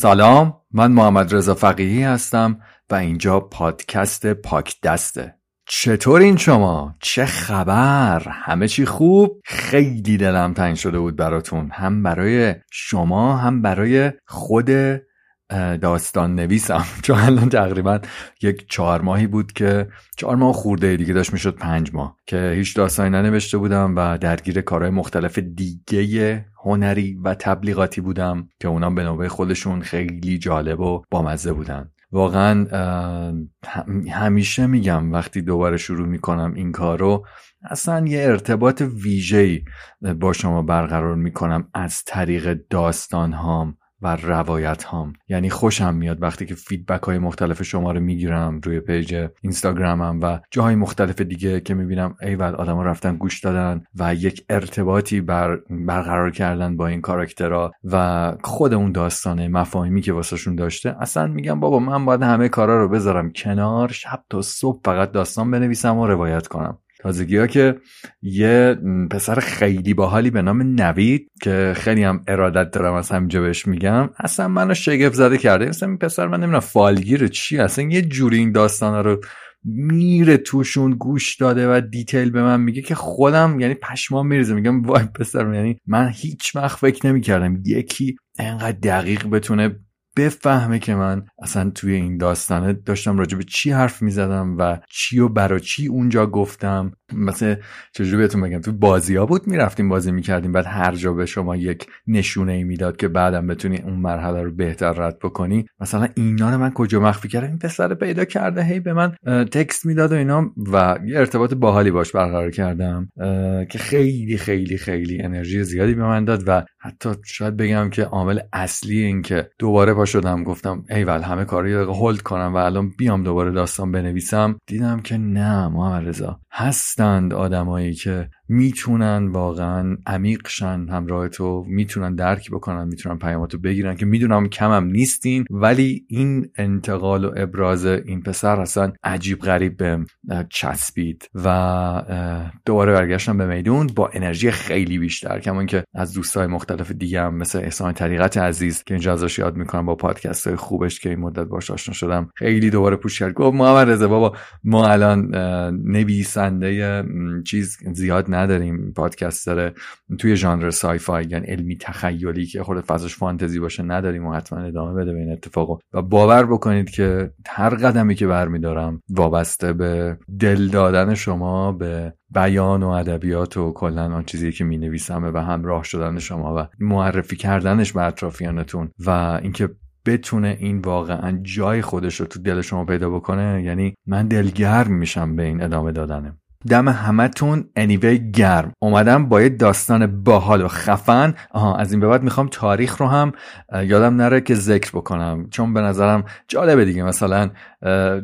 سلام من محمد رضا فقیهی هستم و اینجا پادکست پاک دسته چطورین شما؟ چه خبر؟ همه چی خوب؟ خیلی دلم تنگ شده بود براتون هم برای شما هم برای خود داستان نویسم چون الان تقریبا یک چهار ماهی بود که چهار ماه خورده دیگه داشت می‌شد پنج ماه که هیچ داستانی ننوشته بودم و درگیر کارهای مختلف دیگه هنری و تبلیغاتی بودم که اونام به نوبه خودشون خیلی جالب و بامزه بودن. واقعا همیشه میگم وقتی دوباره شروع می‌کنم این کارو اصلا یه ارتباط ویژه‌ای با شما برقرار می‌کنم از طریق داستان هام و روایت هام. یعنی خوشم میاد وقتی که feedback های مختلف شما رو می‌گیرم روی پیج اینستاگرامم و جاهای مختلف دیگه که می‌بینم ایول آدما رفتن گوش دادن و یک ارتباطی بر برقرار کردن با این کاراکترها و خود اون داستان و مفاهیمی که واسهشون داشته. اصلا میگم بابا من باید همه کارا رو بذارم کنار شب تا صبح فقط داستان بنویسم و روایت کنم. تازگی ها که یه پسر خیلی باحالی به نام نوید که خیلی هم ارادت دارم از همینجا بهش میگم اصلا منو شگفت زده کرده. اصلا این پسر من نمی‌دونم فالگیر چی اصلا یه جوری این داستان رو میره توشون گوش داده و دیتیل به من میگه که خودم یعنی پشمام میریزه. میگم وای پسر یعنی من هیچ وقت فکر نمی‌کردم یکی انقدر دقیق بتونه بفهمه که من اصلا توی این داستانه داشتم راجع به چی حرف می‌زدم و چی و برا چی اونجا گفتم. مثل چجوری بهتون بگم تو بازی ها بود می‌رفتیم بازی می‌کردیم بعد هر جا به شما یک نشونه ای می‌داد که بعدم بتونی اون مرحله رو بهتر رد بکنی. مثلا اینا رو من کجا مخفی کردم؟ این پسر پیدا کرده هی به من تکست می‌داد و اینا و یه ارتباط باحالی باش برقرار کردم که خیلی خیلی خیلی انرژی زیادی به من داد و حتی شاید بگم که عامل اصلی این که دوباره پا شدم گفتم ایول همه کاری رو هولد کنم و الان بیام دوباره داستان بنویسم. دیدم که نه محمد رضا هستند آدمایی که می‌تونن واقعا عمیقشن همراه تو می‌تونن درک بکنن می‌تونن پیاماتو بگیرن که می‌دونم کمم نیستین ولی این انتقال و ابراز این پسر اصلا عجیب غریب به چسبید و دوباره برگشتم به میدون با انرژی خیلی بیشتر کمان که از دوستای مختلف دیگه هم مثل احسان طریقت عزیز که اینجا ازش یاد می‌کنم با پادکست های خوبش که این مدت باش آشنا شدم خیلی دوباره پوش کرد. گفت محمد رضا بابا ما الان نویسنده چیز زیاد نداریم. پادکست داره توی ژانر سای فای یعنی علمی تخیلی که خود فضاش فانتزی باشه نداریم و حتما ادامه بده به این اتفاقو و باور بکنید که هر قدمی که برمیدارم وابسته به دل دادن شما به بیان و ادبیات و کلا آن چیزی که می نویسم و همراه شدن شما و معرفی کردنش به اطرافیانتون و اینکه بتونه این واقعا جای خودش رو تو دل شما پیدا بکنه یعنی من دلگرم میشم به این ادامه دادنه دم همتون انیوی گرم. اومدم با یه داستان باحال و خفن. آها از این به بعد می‌خوام تاریخ رو هم یادم نره که ذکر بکنم. چون به نظرم جالبه دیگه. مثلا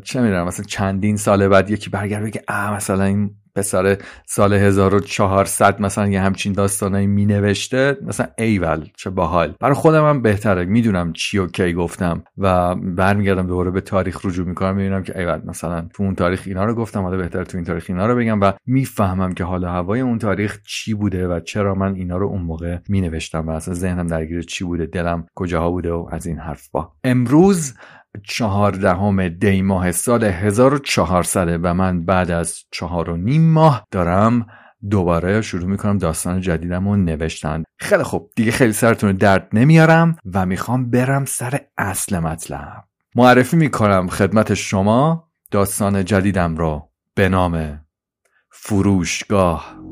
چه می‌دونم مثلا چندین سال بعد یکی برگرد بگه مثلا این پسر سال 1400 مثلا یه همچین داستانایی می نوشته مثلا ایول چه باحال. برای خودم هم بهتره. می‌دونم چی و کی گفتم و برمیگردم دوباره به تاریخ رجوع می‌کنم می‌بینم که ایول مثلا تو اون تاریخ اینا رو گفتم حالا بهتر تو این تاریخ اینا رو بگم و می‌فهمم که حالا هوای اون تاریخ چی بوده و چرا من اینا رو اون موقع می نوشتم و اصلا ذهنم درگیر چی بوده دلم کجاها بوده و از این حرف با امروز چهاردهم دی ماه سال 1400 و من بعد از چهار و نیم ماه دارم دوباره شروع می‌کنم داستان جدیدم رو نوشتن. خیلی خوب. دیگه خیلی سرتون درد نمیارم و می‌خوام برم سر اصل مطلب. معرفی می‌کنم خدمت شما داستان جدیدم رو به نام فروشگاه.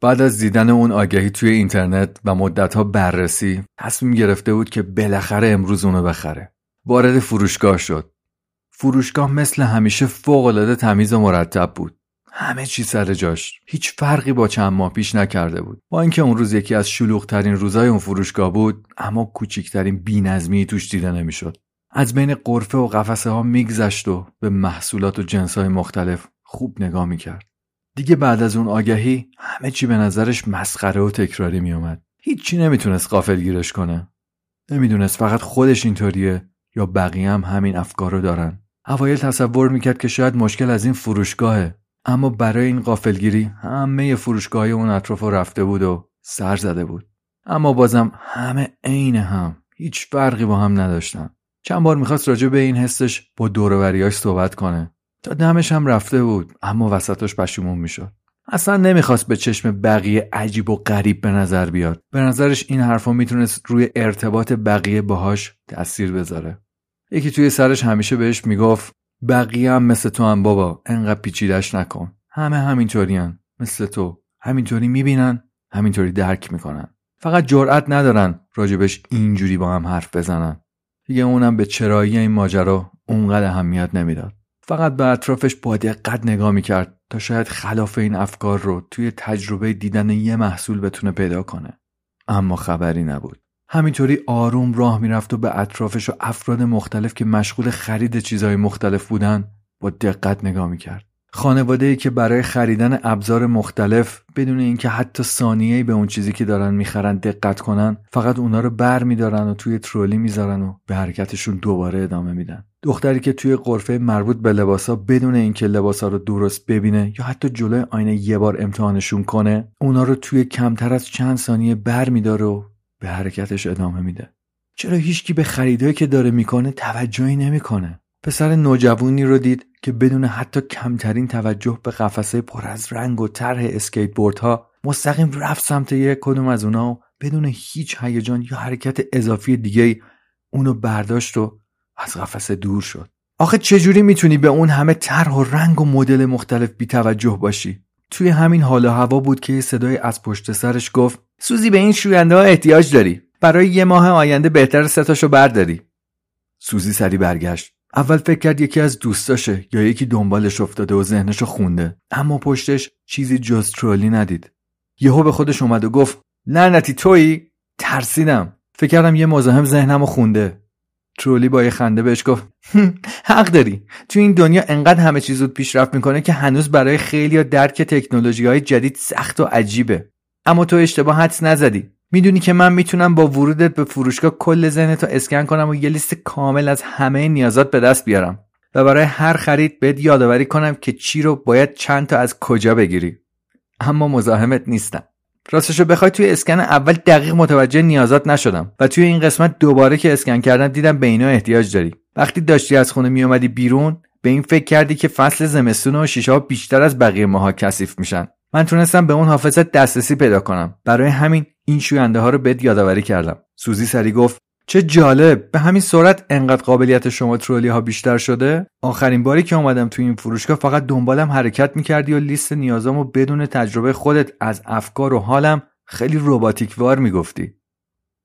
بعد از دیدن اون آگهی توی اینترنت و مدتها بررسی تصمیم گرفته بود که بالاخره امروز اونو بخره. وارد فروشگاه شد. فروشگاه مثل همیشه فوقالعاده تمیز و مرتب بود. همه چی سر جاش. هیچ فرقی با چند ماه پیش نکرده بود. با اینکه اون روز یکی از شلوغترین روزای اون فروشگاه بود اما کوچکترین بینظمی توش دیده نمی‌شد. از بین قرفه و قفسه ها میگذشت و به محصولات و جنس های مختلف خوب نگاه می‌کرد. دیگه بعد از اون آگهی همه چی به نظرش مسخره و تکراری میومد هیچی نمی‌تونست قافل گیرش کنه. نمی‌دونست فقط خودش اینطوریه یا بقیه هم همین افکار رو دارن. اوایل تصور می‌کرد که شاید مشکل از این فروشگاهه. اما برای این قافلگیری همه فروشگاه اون اطراف رفته بود و سر زده بود. اما بازم همه عین هم هیچ فرقی با هم نداشتن. چند بار می‌خواست راجع به این حسش با دوروبریاش صحبت کنه. تا دمش هم رفته بود اما وسطش پشیمون می‌شد. اصلا نمی‌خواست به چشم بقیه عجیب و غریب به نظر بیاد. به نظرش این حرفا می‌تونست روی ارتباط بقیه باهاش تاثیر بذاره. یکی توی سرش همیشه بهش می‌گفت بقیه هم مثل تو هم بابا انقدر پیچیدش نکن. همه همینطورین مثل تو. همینطوری می‌بینن همینطوری درک می‌کنن. فقط جرأت ندارن راجبش اینجوری با هم حرف بزنن. دیگه اونم به چرایی این ماجرا اونقدر اهمیت نمی‌داد. فقط به اطرافش با دقت نگاه می‌کرد تا شاید خلاف این افکار رو توی تجربه دیدن یه محصول بتونه پیدا کنه. اما خبری نبود. همینطوری آروم راه می‌رفت و به اطرافش و افراد مختلف که مشغول خرید چیزهای مختلف بودن با دقت نگاه می‌کرد. خانواده که برای خریدن ابزار مختلف بدون اینکه حتی ثانیه‌ای به اون چیزی که دارن می‌خرن دقت کنن فقط اونا رو بر میدارن و توی ترولی می‌ذارن و به حرکتشون دوباره ادامه میدن. دختری که توی قرفه مربوط به لباسا بدون اینکه لباسا رو درست ببینه یا حتی جلوی آینه یه بار امتحانشون کنه اونا رو توی کمتر از چند ثانیه بر میداره و به حرکتش ادامه میده. چرا هیچکی به خریدایی که داره می‌کنه توجهی نمی‌کنه؟ پسر نوجوانی رو دید که بدون حتی کمترین توجه به قفسه پر از رنگ و طرح اسکیت ها مستقیم رفت سمت یک کدوم از اونا و بدون هیچ هیجان یا حرکت اضافی دیگه اونو برداشت و از قفسه دور شد. آخه چجوری می‌تونی به اون همه طرح و رنگ و مدل مختلف بی توجه باشی؟ توی همین حال و هوا بود که صدای از پشت سرش گفت سوزی به این شوینده ها احتیاج داری. برای یه ماه آینده بهتر ستاشو برداری. سوزی سری برگشت. اول فکر کرد یکی از دوستاشه یا یکی دنبالش افتاده و ذهنشو خونده. اما پشتش چیزی جز ترولی ندید. یهو به خودش اومد و گفت لعنتی تویی؟ ترسیدم. فکر کردم یه مزاحم ذهنمو خونده. ترولی با یه خنده بهش گفت حق داری. تو این دنیا انقدر همه چیز زود پیشرفت می‌کنه که هنوز برای خیلی درک تکنولوژی های جدید سخت و عجیبه. اما تو اشتباه حدس نزدی. می‌دونی که من می‌تونم با ورودت به فروشگاه کل ذهنتو اسکن کنم و یه لیست کامل از همه نیازات به دست بیارم. و برای هر خرید بهت یادآوری کنم که چی رو باید چند تا از کجا بگیری. اما مزاحمت نیستم. راستشو بخوای توی اسکن اول دقیق متوجه نیازات نشدم و توی این قسمت دوباره که اسکن کردم دیدم به اینا احتیاج داری. وقتی داشتی از خونه میومدی بیرون به این فکر کردی که فصل زمستون و شیشه ها بیشتر از بقیه ماها کثیف میشن. من تونستم به اون حافظت دسترسی پیدا کنم. برای همین این شوینده ها رو بد یادآوری کردم. سوزی سری گفت چه جالب به همین سرعت انقدر قابلیت شما ترولی ها بیشتر شده؟ آخرین باری که اومدم تو این فروشگاه فقط دنبالم حرکت می‌کردی و لیست نیازامو بدون تجربه خودت از افکار و حالم خیلی روباتیک وار می‌گفتی.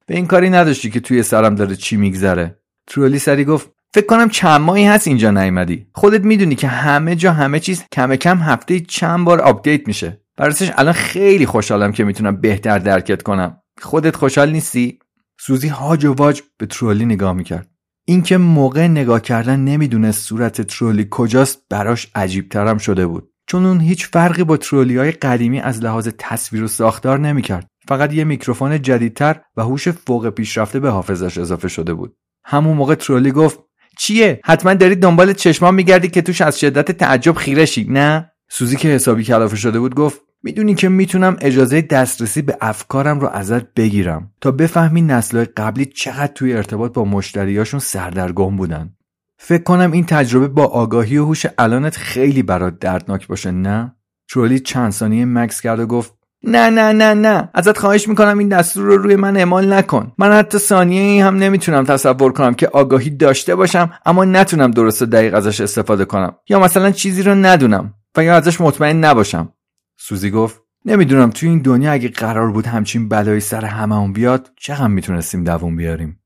به این کاری نداشتی که توی سرم داره چی میگذره. ترولی سری گفت فکر کنم چند ماهی هست اینجا نیومدی. خودت می‌دونی که همه جا همه چیز کم کم هفته چند بار update میشه. براستش الان خیلی خوشحالم که می‌تونم بهتر درکت کنم. خودت خوشحال نیستی؟ سوزی هاج و واج به ترولی نگاه می‌کرد. اینکه موقع نگاه کردن نمی‌دونست صورت ترولی کجاست براش عجیب ترم شده بود. چون اون هیچ فرقی با ترولی های قدیمی از لحاظ تصویر و ساختار نمی‌کرد. فقط یه میکروفون جدیدتر و هوش فوق پیشرفته به حافظش اضافه شده بود. همون موقع ترولی گفت چیه؟ حتما داری دنبال چشمان میگردی که توش از شدت تعجب خیرشی نه؟ سوزی که حسابی کلافه شده بود گفت می‌دونی که می‌تونم اجازه دسترسی به افکارم رو ازت بگیرم تا بفهمی نسلهای قبلی چقدر توی ارتباط با مشتریاشون سردرگم بودن. فکر کنم این تجربه با آگاهی و هوش الانت خیلی برات دردناک باشه نه؟ ترولی چند ثانیه مکس کرد و گفت نه نه نه نه ازت خواهش می‌کنم این دستور رو روی من اعمال نکن. من حتی ثانیه ای هم نمی‌تونم تصور کنم که آگاهی داشته باشم اما نتونم درست و دقیق ازش استفاده کنم. یا مثلا چیزی رو ندونم. و یا ازش مطمئن نباشم. سوزی گفت نمی‌دونم توی این دنیا اگه قرار بود همچین بلایی سر هممون بیاد چقدر می‌تونستیم دووم بیاریم؟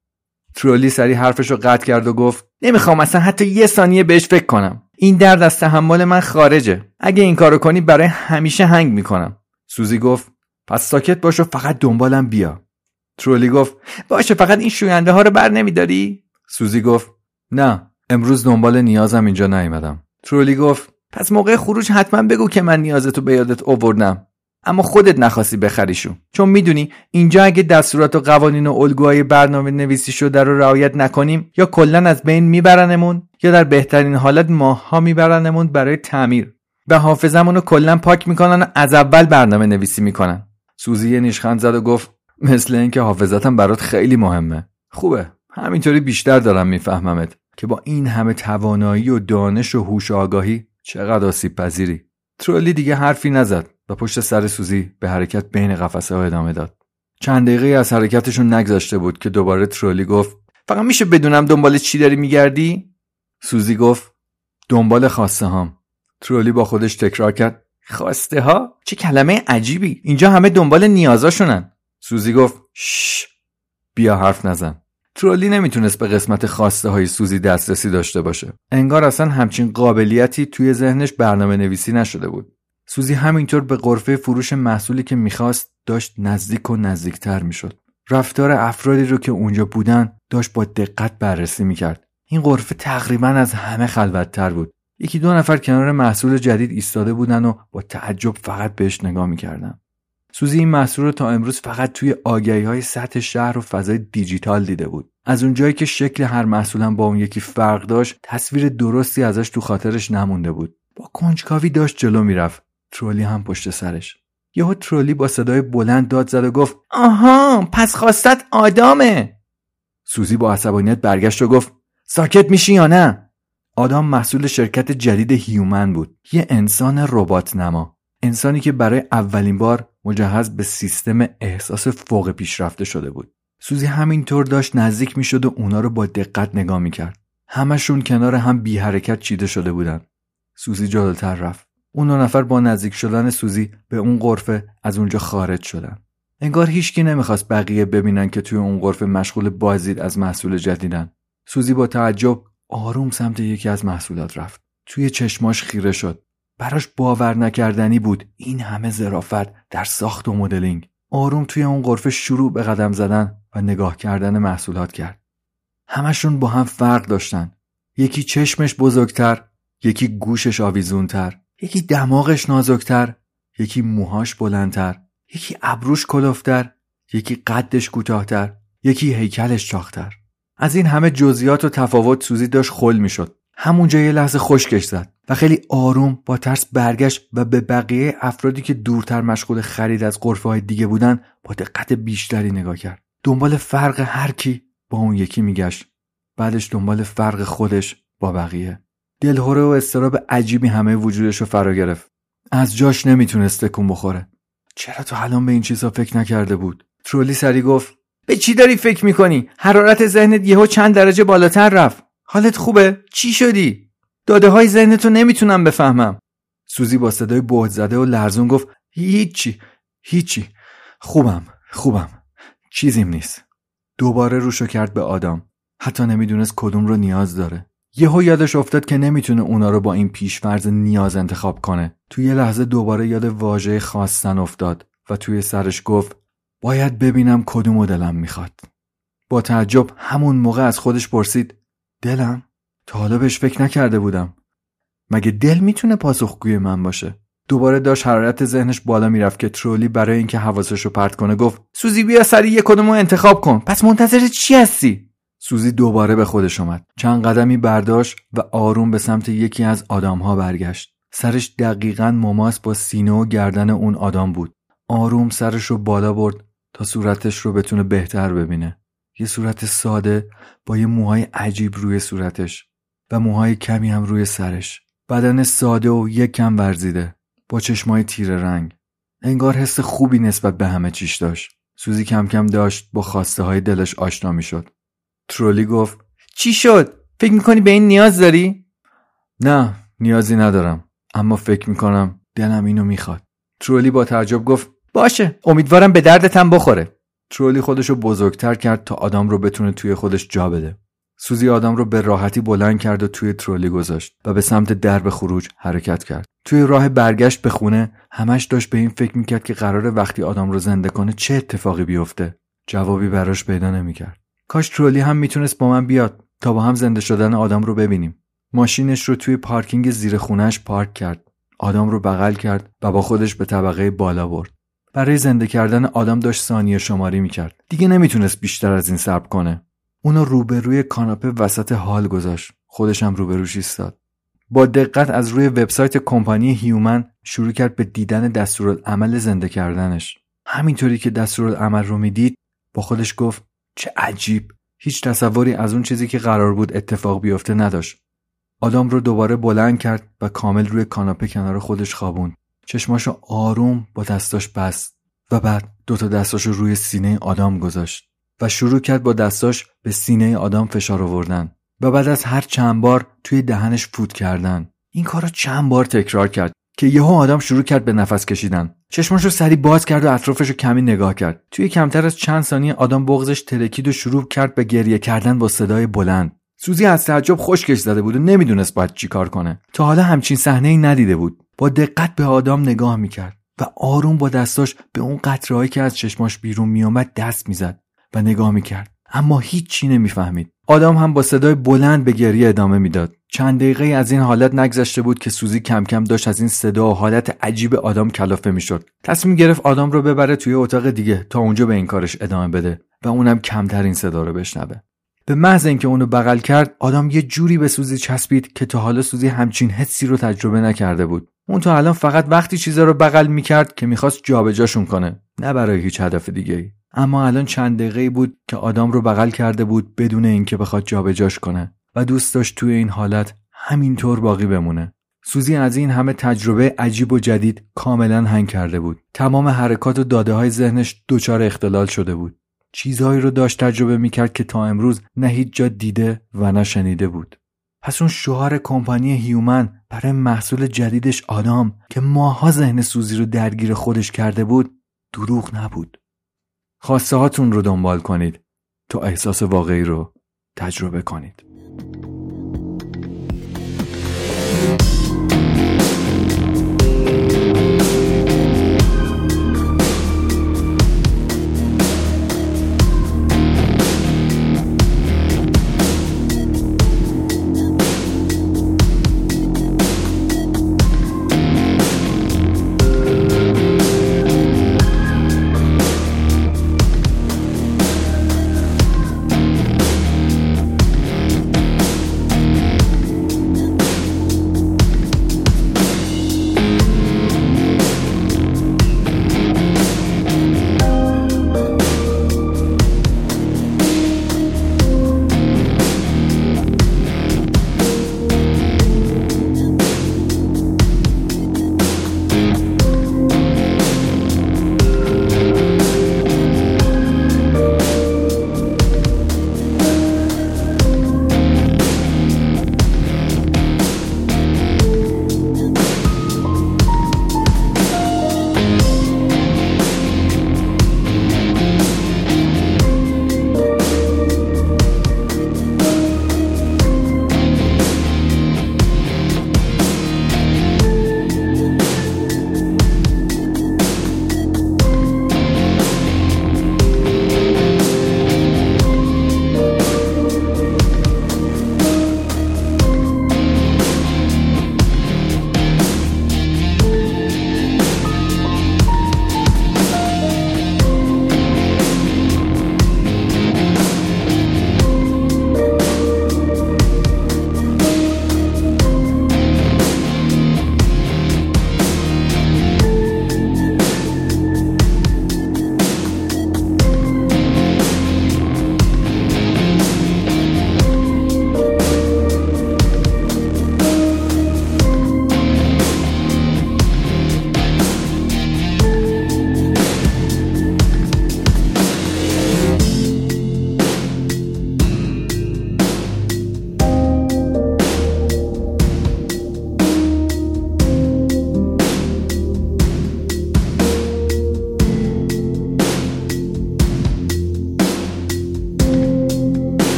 ترولی سری حرفش رو قطع کرد و گفت نمی‌خوام اصلا حتی یه ثانیه بهش فکر کنم. این درد از تحمل من خارجه. اگه این کارو کنی برای همیشه هنگ می‌کنم. سوزی گفت پس ساکت باش و فقط دنبالم بیا. ترولی گفت باشه فقط این شوینده ها رو بر نمیداری؟ سوزی گفت نه امروز دنبال نیازم اینجا نیومدم. ترولی گفت پس موقع خروج حتما بگو که من نیازتو به یادت آوردم. اما خودت نخواستی بخریشو چون می‌دونی اینجا اگه دستورات و قوانین و الگوهای برنامه نویسی شده رو رعایت نکنیم یا کلا از بین میبرنمون یا در بهترین حالت ماها میبرنمون برای تعمیر. به حافظمون رو کلا پاک می‌کنن و از اول برنامه نویسی می‌کنن. سوزی نیشخند زد و گفت مثل اینکه حافظتم برات خیلی مهمه. خوبه. همینطوری بیشتر دارم میفهممت. که با این همه توانایی و دانش و هوش آگاهی چقدر آسیب پذیری. ترولی دیگه حرفی نزد و پشت سر سوزی به حرکت بین قفسه ها ادامه داد. چند دقیقه از حرکتشون نگذاشته بود که دوباره ترولی گفت فقط میشه بدونم دنبال چی داری میگردی؟ سوزی گفت دنبال خواسته هام. ترولی با خودش تکرار کرد خواسته ها؟ چه کلمه عجیبی! اینجا همه دنبال نیازاشونن. سوزی گفت شش بیا حرف نزن. ترولی نمی‌تونست به قسمت خواسته های سوزی دسترسی داشته باشه. انگار اصلا همچین قابلیتی توی ذهنش برنامه نویسی نشده بود. سوزی همینطور به قرفه فروش محصولی که می‌خواست داشت نزدیک و نزدیکتر می‌شد. رفتار افرادی رو که اونجا بودن داشت با دقت بررسی می‌کرد. این قرفه تقریبا از همه خلوتتر بود. یکی دو نفر کنار محصول جدید ایستاده بودن و با تعجب فقط بهش نگاه می‌کردن. سوزی این محصول رو تا امروز فقط توی آگهی های سطح شهر و فضای دیجیتال دیده بود. از اونجایی که شکل هر محصولم با اون یکی فرق داشت تصویر درستی ازش تو خاطرش نمونده بود. با کنجکاوی داشت جلو می‌رفت. ترولی هم پشت سرش. یهو ترولی با صدای بلند داد زد و گفت آها پس خواستت آدامه. سوزی با عصبانیت برگشت و گفت ساکت میشی یا نه؟ آدام محصول شرکت جدید هیومن بود. یه انسان ربات نما انسانی که برای اولین بار مجهز به سیستم احساس فوق پیشرفته شده بود. سوزی همینطور داشت نزدیک می‌شد و اونا رو با دقت نگاه می‌کرد. همشون کنار هم بی حرکت چیده شده بودن. سوزی جلوتر رفت. اون دو نفر با نزدیک شدن سوزی به اون قرفه از اونجا خارج شدن. انگار هیچکی نمی‌خواست بقیه ببینن که توی اون قرفه مشغول بازدید از محصول جدیدن. سوزی با تعجب آروم سمت یکی از محصولات رفت. توی چشماش خیره شد. براش باور نکردنی بود. این همه ظرافت در ساخت و مدلینگ. آروم توی اون قرفه شروع به قدم زدن و نگاه کردن محصولات کرد. همشون با هم فرق داشتن. یکی چشمش بزرگتر یکی گوشش آویزونتر یکی دماغش نازکتر یکی موهاش بلندتر یکی ابروش کلفتر یکی قدش کوتاهتر یکی هیکلش چاختر از این همه جزئیات و تفاوت سوزی داشت خل می‌شد. همونجا یه لحظه خشکش زد و خیلی آروم با ترس برگشت و به بقیه افرادی که دورتر مشغول خرید از قرفه های دیگه بودن با دقت بیشتری نگاه کرد. دنبال فرق هر کی با اون یکی میگشت. بعدش دنبال فرق خودش با بقیه. دلهوره و استراب عجیبی همه وجودش رو فرا گرفت. از جاش نمی‌تونست تکون بخوره. چرا تو الان به این چیزا فکر نکرده بود؟ ترولی سری گفت به چی داری فکر می‌کنی؟ حرارت ذهنت یهو چند درجه بالاتر رفت. حالت خوبه؟ چی شدی؟ داده های ذهنتو نمی‌تونم بفهمم. سوزی با صدای بهت زده و لرزون گفت هیچی هیچی. خوبم خوبم. چیزیم نیست. دوباره روشو کرد به آدم. حتی نمی‌دونست کدوم رو نیاز داره. یهو یادش افتاد که نمی‌تونه اونا رو با این پیشفرز نیاز انتخاب کنه. توی یه لحظه دوباره یاد واژه خواستن افتاد و توی سرش گفت باید ببینم کدوم دلم می‌خواد. با تعجب همون موقع از خودش پرسید دلم تا حالا بهش فکر نکرده بودم. مگه دل می‌تونه پاسخگوی من باشه؟ دوباره داشت حرارت ذهنش بالا می‌رفت که ترولی برای اینکه حواسش رو پرت کنه گفت سوزی بیا سری یه کدومو انتخاب کن. پس منتظر چی هستی؟ سوزی دوباره به خودش اومد. چند قدمی برداشت و آروم به سمت یکی از آدامها برگشت. سرش دقیقا مماس با سینه و گردن اون آدام بود. آروم سرش رو بالا برد تا صورتش رو بتونه بهتر ببینه. یه صورت ساده با یه موهای عجیب روی صورتش و موهای کمی هم روی سرش. بدن ساده و یک کم ورزیده با چشمای تیره رنگ. انگار حس خوبی نسبت به همه چیش داشت. سوزی کم کم داشت با خواسته های دلش آشنا می شد ترولی گفت چی شد؟ فکر می‌کنی به این نیاز داری؟ نه نیازی ندارم. اما فکر می‌کنم دلم اینو می‌خواد. ترولی با تعجب گفت باشه امیدوارم به دردتم بخوره. ترولی خودشو بزرگتر کرد تا آدام رو بتونه توی خودش جا بده. سوزی آدم رو به راحتی بلند کرد و توی ترولی گذاشت و به سمت درب خروج حرکت کرد. توی راه برگشت به خونه همش داشت به این فکر می‌کرد که قراره وقتی آدم رو زنده کنه چه اتفاقی بیفته. جوابی براش پیدا نمی‌کرد. کاش ترولی هم می‌تونست با من بیاد تا با هم زنده شدن آدم رو ببینیم. ماشینش رو توی پارکینگ زیر خونش پارک کرد. آدم رو بغل کرد و با خودش به طبقه بالا برد. برای زنده کردن آدم داشت ثانیه شماری می‌کرد. دیگه نمی‌تونست بیشتر از این صبر کنه. اونو روبروی کاناپه وسط حال گذاشت. خودش هم روبروش ایستاد. با دقت از روی وبسایت کمپانی هیومن شروع کرد به دیدن دستورالعمل زنده کردنش. همینطوری که دستورالعمل رو می‌دید با خودش گفت چه عجیب. هیچ تصوری از اون چیزی که قرار بود اتفاق بیفته نداشت. آدم رو دوباره بلند کرد و کامل روی کاناپه کنار خودش خوابوند. چشماشو آروم با دستاش بست و بعد دوتا دستاشو روی سینه آدم گذاشت و شروع کرد با دستاش به سینه آدم فشار آوردن و بعد از هر چند بار توی دهنش فوت کردن. این کار رو چند بار تکرار کرد که یهو آدم شروع کرد به نفس کشیدن. چشماش رو سری باز کرد و اطرافش رو کمی نگاه کرد. توی کمتر از چند ثانیه آدم بغزش ترکید و شروع کرد به گریه کردن با صدای بلند. سوزی از تعجب خشکش زده بود و نمی‌دونست باید چیکار کنه. تا حالا همچین صحنه ای ندیده بود. با دقت به آدم نگاه می‌کرد و آروم با دستاش به اون قطرهایی که از چشماش بیرون میآمد دست می‌زد و نگاه می‌کرد. اما هیچی نمی‌فهمید. آدم هم با صدای بلند به گریه ادامه می‌داد. چند دقیقه از این حالت نگذشته بود که سوزی کم کم داشت از این صدا و حالت عجیب آدم کلافه می‌شد. تصمیم گرفت آدم رو ببره توی اتاق دیگه تا اونجا به این کارش ادامه بده و اونم کمتر این صدا رو بشنوه. به محض اینکه اونو بغل کرد آدم یه جوری به سوزی چسبید که تا حالا سوزی همچین حسی رو تجربه نکرده بود. اون تا الان فقط وقتی چیزا رو بغل می‌کرد که می‌خواست جابجاشون کنه نه برای هیچ هدف دیگه اما الان چند دقیقه بود که آدم رو بغل کرده بود بدون اینکه بخواد جابجاش کنه و دوست داشت توی این حالت همینطور باقی بمونه. سوزی از این همه تجربه عجیب و جدید کاملا هنگ کرده بود. تمام حرکات و داده های ذهنش دچار اختلال شده بود. چیزهایی رو داشت تجربه می‌کرد که تا امروز نه هیچ جا دیده و نه شنیده بود. پس اون شوهر کمپانی هیومن برای محصول جدیدش آدام که ماها ذهن سوزی رو درگیر خودش کرده بود دروغ نبود. خواسته هاتون رو دنبال کنید تا احساس واقعی رو تجربه کنید.